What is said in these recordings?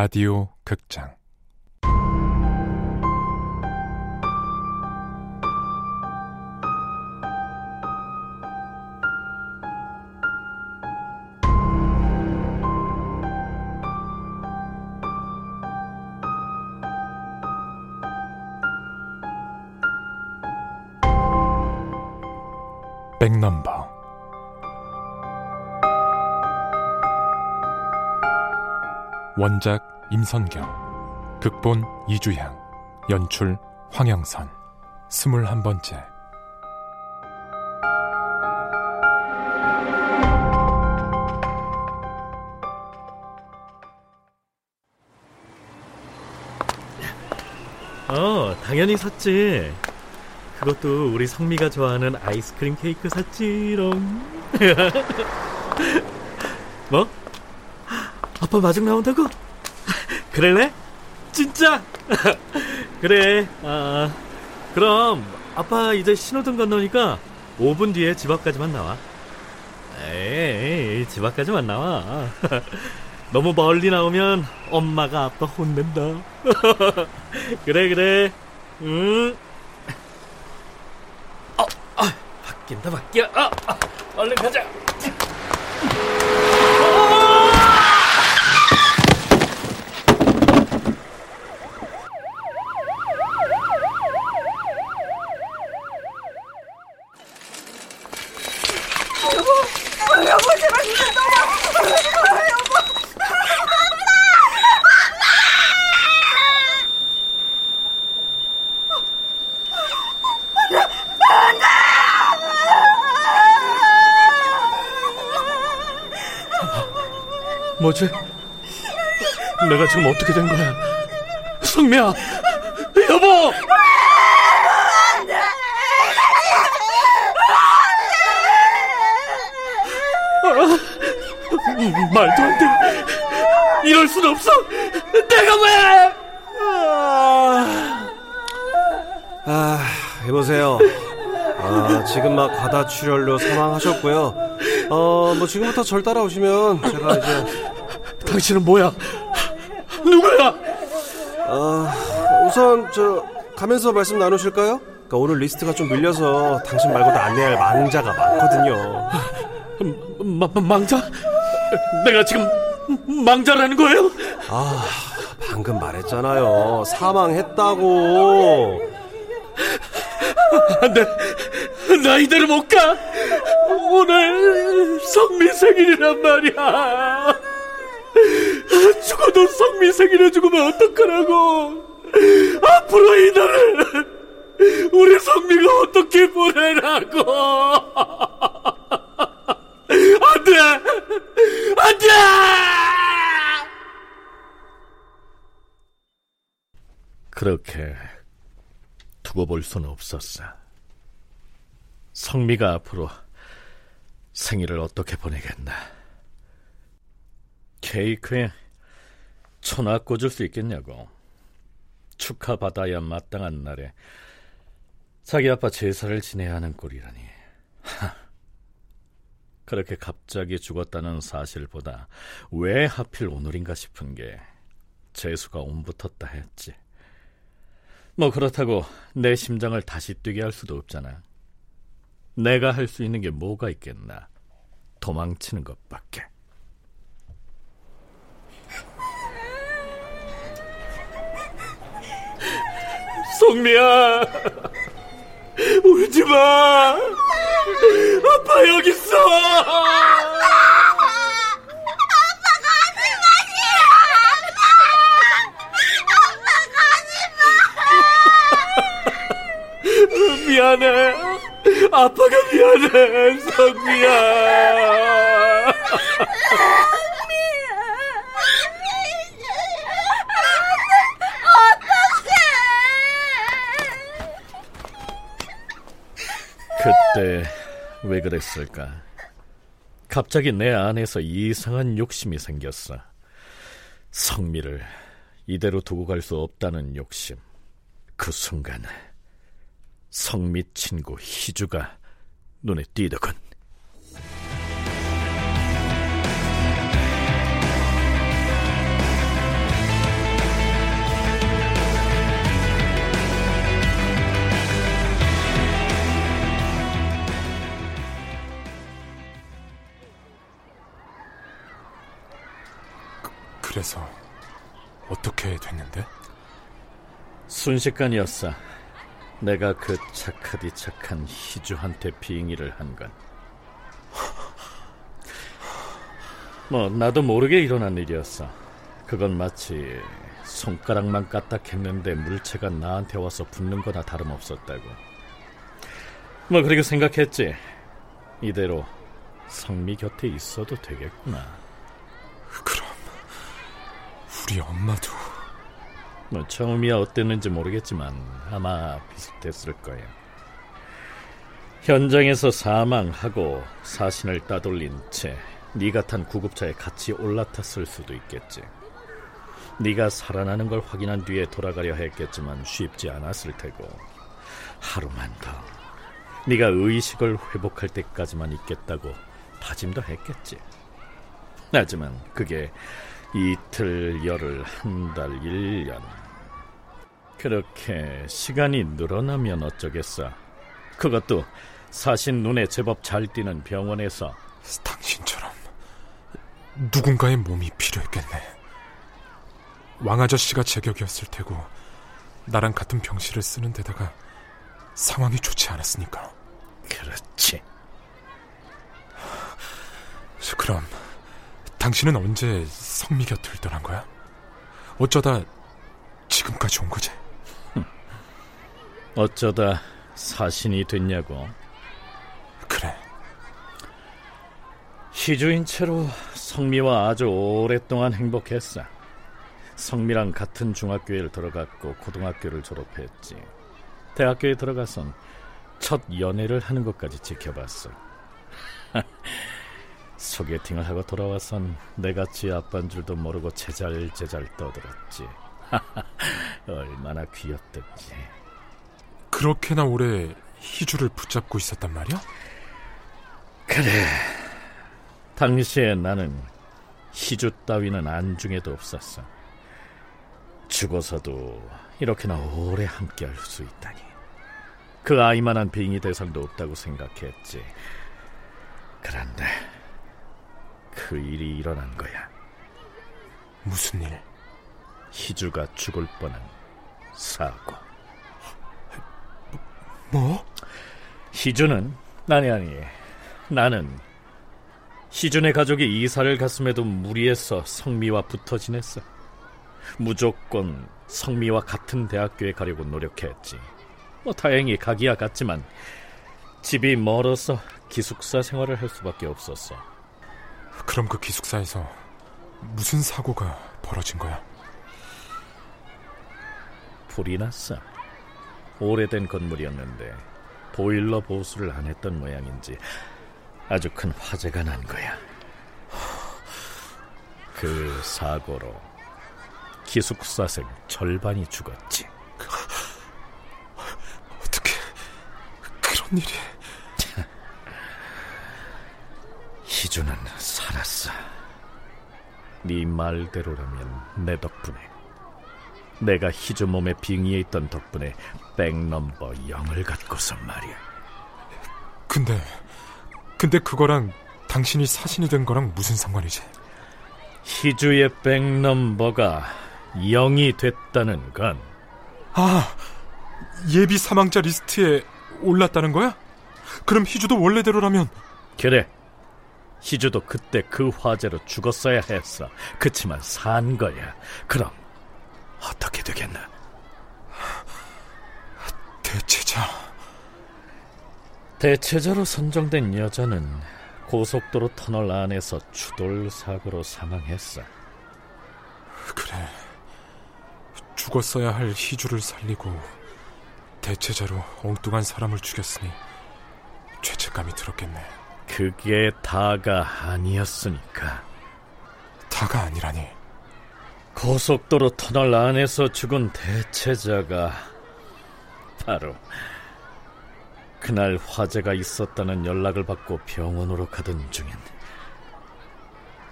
라디오 극장 원작 임선경 극본 이주향 연출 황영선 스물한 번째 어, 당연히 샀지. 그것도 우리 성미가 좋아하는 아이스크림 케이크 샀지롱. 뭐? 아빠 마중 나온다고? 그럴래? 진짜? 그래. 아, 그럼 아빠 이제 신호등 건너니까 5분 뒤에 집 앞까지만 나와. 에이, 집 앞까지만 나와. 너무 멀리 나오면 엄마가 아빠 혼낸다. 그래, 그래. 응. 어, 아, 바뀐다, 바뀌어. 아, 아, 얼른 가자. 여보 제발 이거 너무 여보 뭐지? 내가 지금 어떻게 된 거야? 성미야! 여보! 아, 말도 안 돼! 이럴 순 없어! 내가 왜! 아, 아, 여보세요. 아, 지금 막 과다 출혈로 사망하셨고요. 어, 뭐 지금부터 절 따라오시면 제가 이제 당신은 뭐야? 누구야? 어, 우선 저 가면서 말씀 나누실까요? 그러니까 오늘 리스트가 좀 밀려서 당신 말고도 안내할 망자가 많거든요. 마, 마- 망자? 내가 지금 망자라는 거예요? 아, 방금 말했잖아요. 사망했다고. 안 돼. 나 이대로 못 가. 오늘 성미 생일이란 말이야. 죽어도 성미 생일에 죽으면 어떡하라고. 앞으로 이날을 우리 성미가 어떻게 보내라고. 안 돼. 안 돼. 그렇게 두고 볼 수는 없었어. 성미가 앞으로 생일을 어떻게 보내겠나. 케이크에 천하 꽂을 수 있겠냐고. 축하받아야 마땅한 날에 자기 아빠 제사를 지내야 하는 꼴이라니. 하. 그렇게 갑자기 죽었다는 사실보다 왜 하필 오늘인가 싶은 게 재수가 옴붙었다 했지. 뭐 그렇다고 내 심장을 다시 뛰게 할 수도 없잖아. 내가 할 수 있는 게 뭐가 있겠나? 도망치는 것밖에. 송미야, 울지 마. 아빠 여기 있어. 미안해. 아빠가 미안해, 성미야. 그때 왜 그랬을까? 갑자기 내 안에서 이상한 욕심이 생겼어. 성미를 이대로 두고 갈 수 없다는 욕심. 그 순간 성미 친구 희주가 눈에 띄더군. 순식간이었어. 내가 그 착하디 착한 희주한테 빙의를 한 건. 뭐 나도 모르게 일어난 일이었어. 그건 마치 손가락만 까딱했는데 물체가 나한테 와서 붙는 거나 다름없었다고. 뭐 그리고 생각했지. 이대로 성미 곁에 있어도 되겠구나. 그럼 우리 엄마도 뭐 처음이야 어땠는지 모르겠지만 아마 비슷했을 거야. 현장에서 사망하고 사신을 따돌린 채 네가 탄 구급차에 같이 올라탔을 수도 있겠지. 네가 살아나는 걸 확인한 뒤에 돌아가려 했겠지만 쉽지 않았을 테고 하루만 더 네가 의식을 회복할 때까지만 있겠다고 다짐도 했겠지. 하지만 그게 이틀, 열흘, 한 달, 일 년. 그렇게 시간이 늘어나면 어쩌겠어. 그것도 사신 눈에 제법 잘 띄는 병원에서 당신처럼 누군가의 몸이 필요했겠네. 왕 아저씨가 제격이었을 테고 나랑 같은 병실을 쓰는 데다가 상황이 좋지 않았으니까. 그렇지. 그럼 당신은 언제 성미 곁을 떠난 거야? 어쩌다 지금까지 온 거지? 어쩌다 사신이 됐냐고. 그래. 희주인 채로 성미와 아주 오랫동안 행복했어. 성미랑 같은 중학교에 들어갔고 고등학교를 졸업했지. 대학교에 들어가선 첫 연애를 하는 것까지 지켜봤어. 소개팅을 하고 돌아와선 내같이 아빠인 줄도 모르고 제잘제잘 떠들었지. 얼마나 귀엽던지. 그렇게나 오래 희주를 붙잡고 있었단 말이야? 그래. 당시에 나는 희주 따위는 안중에도 없었어. 죽어서도 이렇게나 오래 함께 할 수 있다니. 그 아이만한 빙의 대상도 없다고 생각했지. 그런데 그 일이 일어난 거야. 무슨 일? 희주가 죽을 뻔한 사고. 뭐? 희주는 아니 아니 나는 희준의 가족이 이사를 갔음에도 무리해서 성미와 붙어 지냈어. 무조건 성미와 같은 대학교에 가려고 노력했지. 뭐 다행히 가기야 갔지만 집이 멀어서 기숙사 생활을 할 수밖에 없었어. 그럼 그 기숙사에서 무슨 사고가 벌어진 거야? 불이 났어. 오래된 건물이었는데 보일러 보수를 안 했던 모양인지 아주 큰 화재가 난 거야. 그 사고로 기숙사생 절반이 죽었지. 어떻게 그런 일이? 희주는 살았어. 네 말대로라면 내 덕분에 내가 희주 몸에 빙의에 있던 덕분에 백넘버 영을 갖고서 말이야. 근데 근데 그거랑 당신이 사신이 된 거랑 무슨 상관이지? 희주의 백넘버가 영이 됐다는 건 아, 예비 사망자 리스트에 올랐다는 거야? 그럼 희주도 원래대로라면 그래. 희주도 그때 그 화재로 죽었어야 했어. 그치만 산 거야. 그럼 어떻게 되겠나? 대체자. 대체자로 선정된 여자는 고속도로 터널 안에서 추돌 사고로 사망했어. 그래. 죽었어야 할 희주를 살리고 대체자로 엉뚱한 사람을 죽였으니 죄책감이 들었겠네. 그게 다가 아니었으니까. 다가 아니라니. 고속도로 터널 안에서 죽은 대체자가 바로 그날 화재가 있었다는 연락을 받고 병원으로 가던 중인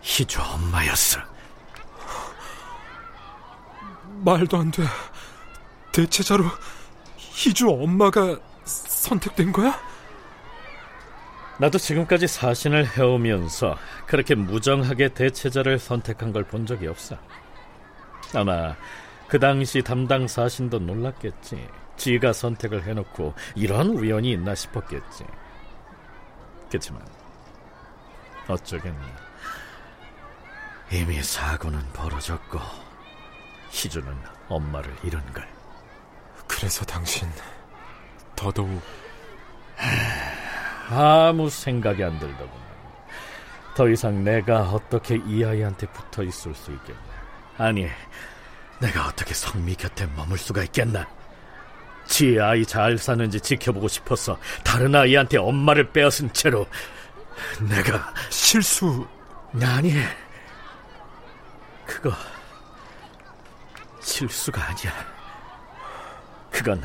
희주 엄마였어. 말도 안 돼. 대체자로 희주 엄마가 선택된 거야? 나도 지금까지 사신을 해오면서 그렇게 무정하게 대체자를 선택한 걸 본 적이 없어. 아마 그 당시 담당 사신도 놀랐겠지. 지가 선택을 해놓고 이런 우연이 있나 싶었겠지. 그렇지만 어쩌겠나. 이미 사고는 벌어졌고 희주는 엄마를 잃은 걸. 그래서 당신 더더욱 아무 생각이 안 들더구나. 더 이상 내가 어떻게 이 아이한테 붙어 있을 수 있겠나? 아니, 내가 어떻게 성미 곁에 머물 수가 있겠나? 지 아이 잘 사는지 지켜보고 싶어서 다른 아이한테 엄마를 빼앗은 채로 내가 실수 아니 그거 실수가 아니야 그건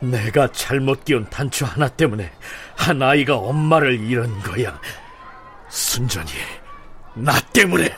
내가 잘못 끼운 단추 하나 때문에 한 아이가 엄마를 잃은 거야. 순전히 나 때문에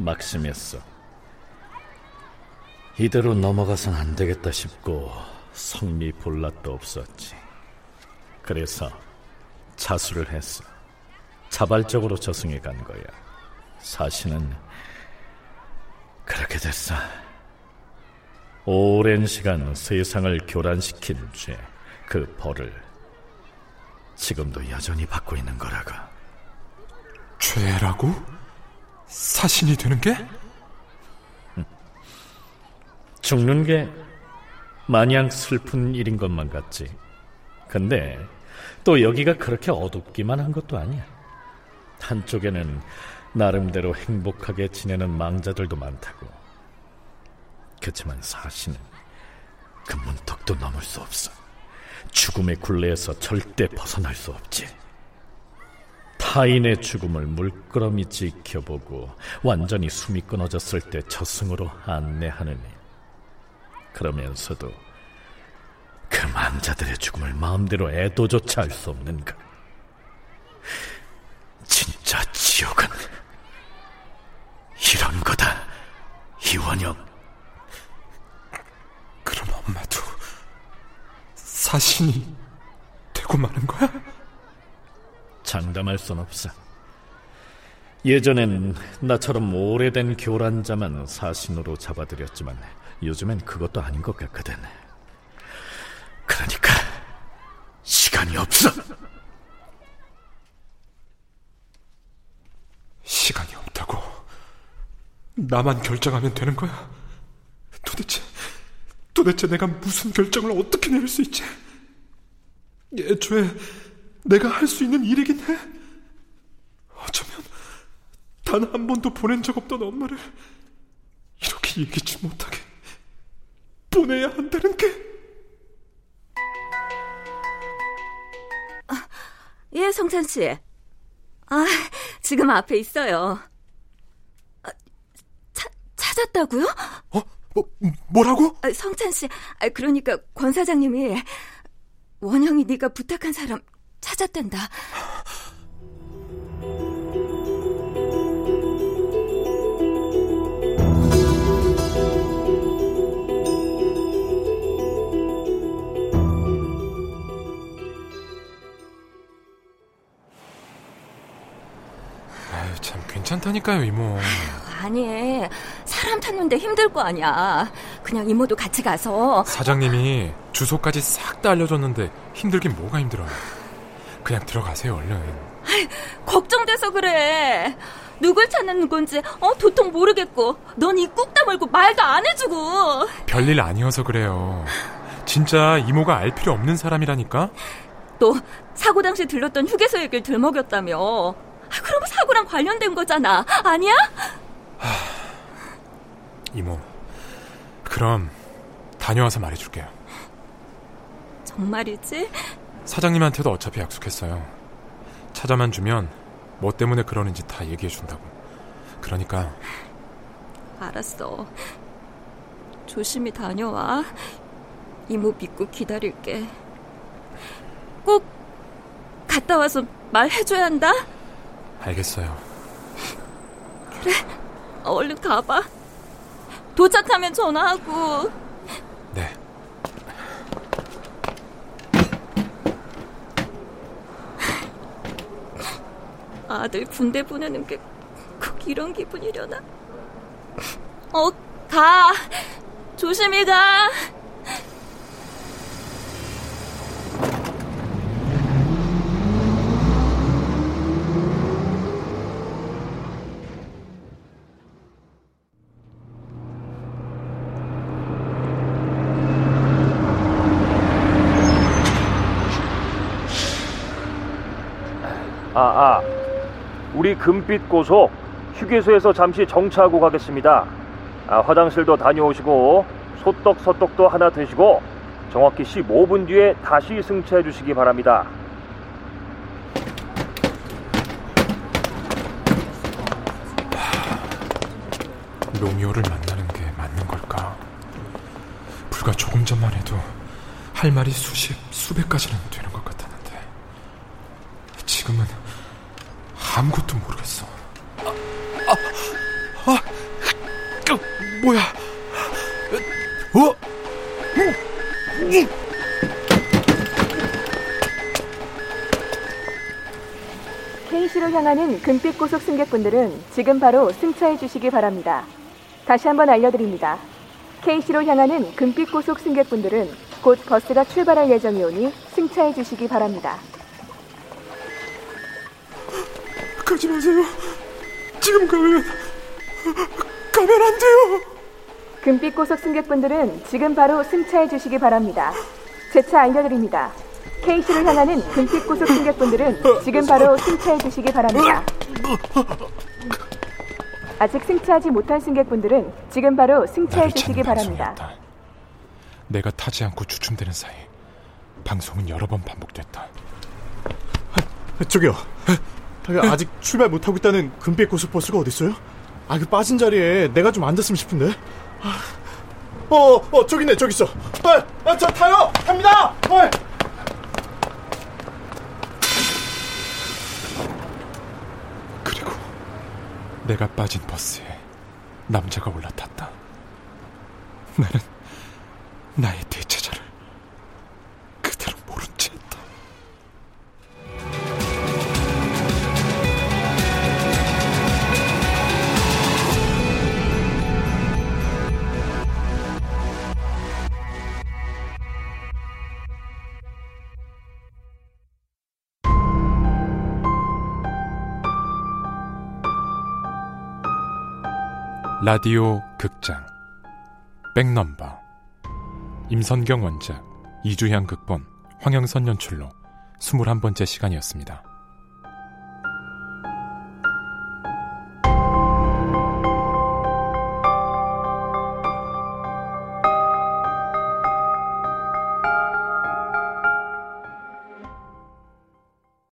막심했어. 이대로 넘어가선 안 되겠다 싶고 성미 볼랏도 없었지. 그래서 자수를 했어. 자발적으로 저승에 간 거야. 사실은 그렇게 됐어. 오랜 시간 세상을 교란시킨 죄, 그 벌을 지금도 여전히 받고 있는 거라고. 죄라고? 사신이 되는 게? 죽는 게 마냥 슬픈 일인 것만 같지. 근데 또 여기가 그렇게 어둡기만 한 것도 아니야. 한쪽에는 나름대로 행복하게 지내는 망자들도 많다고. 그렇지만 사실은 그 문턱도 넘을 수 없어. 죽음의 굴레에서 절대 벗어날 수 없지. 타인의 죽음을 물끄러미 지켜보고 완전히 숨이 끊어졌을 때 저승으로 안내하는 일. 그러면서도 그 망자들의 죽음을 마음대로 애도조차 할 수 없는 것. 진짜 지옥은 이런 거다, 이원영. 그럼 엄마도 사신이 되고 마는 거야? 장담할 순 없어. 예전엔 나처럼 오래된 교란자만 사신으로 잡아들였지만 요즘엔 그것도 아닌 것 같거든. 그러니까 시간이 없어. 시간이 없다고. 나만 결정하면 되는 거야. 도대체 도대체 내가 무슨 결정을 어떻게 내릴 수 있지? 애초에 내가 할 수 있는 일이긴 해. 어쩌면 단 한 번도 보낸 적 없던 엄마를 이렇게 얘기치 못하게 보내야 한다는 게. 아, 예, 성찬 씨. 아, 지금 앞에 있어요. 아, 차, 찾았다고요? 어? 뭐, 뭐라고? 아, 성찬 씨, 아, 그러니까 권 사장님이 원영이 네가 부탁한 사람 찾았댄다. 아유, 참 괜찮다니까요 이모. 아니 사람 찾는데 힘들 거 아니야. 그냥 이모도 같이 가서. 사장님이 주소까지 싹 다 알려줬는데 힘들긴 뭐가 힘들어요 그냥 들어가세요, 얼른. 아이, 걱정돼서 그래. 누굴 찾는 건지 어 도통 모르겠고 넌 이 꾹 다물고 말도 안 해주고 별일 아니어서 그래요 진짜 이모가 알 필요 없는 사람이라니까 또 사고 당시 들렀던 휴게소 얘기를 들먹였다며 아, 그럼 사고랑 관련된 거잖아 아니야? 하... 이모 그럼 다녀와서 말해줄게요 정말이지? 사장님한테도 어차피 약속했어요 찾아만 주면 뭐 때문에 그러는지 다 얘기해 준다고. 그러니까. 알았어. 조심히 다녀와. 이모 믿고 기다릴게. 꼭 갔다 와서 말해줘야 한다? 알겠어요. 그래, 얼른 가봐. 도착하면 전화하고. 아들 군대 보내는 게 꼭 이런 기분이려나? 어, 가. 조심히 가. 아, 아. 우리 금빛 고속 휴게소에서 잠시 정차하고 가겠습니다. 아, 화장실도 다녀오시고 소떡 서떡도 하나 드시고 정확히 15분 뒤에 다시 승차해 주시기 바랍니다. 로미오를 만나는 게 맞는 걸까? 불과 조금 전만 해도 할 말이 수십, 수백 가지는 되는 것 같았는데 지금은 아무것도 모르겠어. 아, 아, 아, 그, 뭐야? 어? K시로 향하는 금빛 고속 승객분들은 지금 바로 승차해 주시기 바랍니다. 다시 한번 알려드립니다. K시로 향하는 금빛 고속 승객분들은 곧 버스가 출발할 예정이오니 승차해 주시기 바랍니다. 가지 마세요. 지금 가면 가면 안 돼요. 금빛 고속 승객분들은 지금 바로 승차해 주시기 바랍니다. 재차 알려드립니다. K시를 향하는 금빛 고속 승객분들은 지금 바로 승차해 주시기 바랍니다. 아직 승차하지 못한 승객분들은 지금 바로 승차해 주시기 바랍니다. 내가 타지 않고 주춤되는 사이 방송은 여러 번 반복됐다. 저기요. 아직 출발 못하고 있다는 금빛 고속버스가 어딨어요? 아, 그 빠진 자리에 내가 좀 앉았으면 싶은데. 아, 어, 어, 저기 있네, 저기 있어. 아, 아, 저 타요! 갑니다! 아. 그리고 내가 빠진 버스에 남자가 올라탔다. 나는 나의 대 라디오 극장 백넘버 임선경 원작 이주향 극본 황영선 연출로 21번째 시간이었습니다.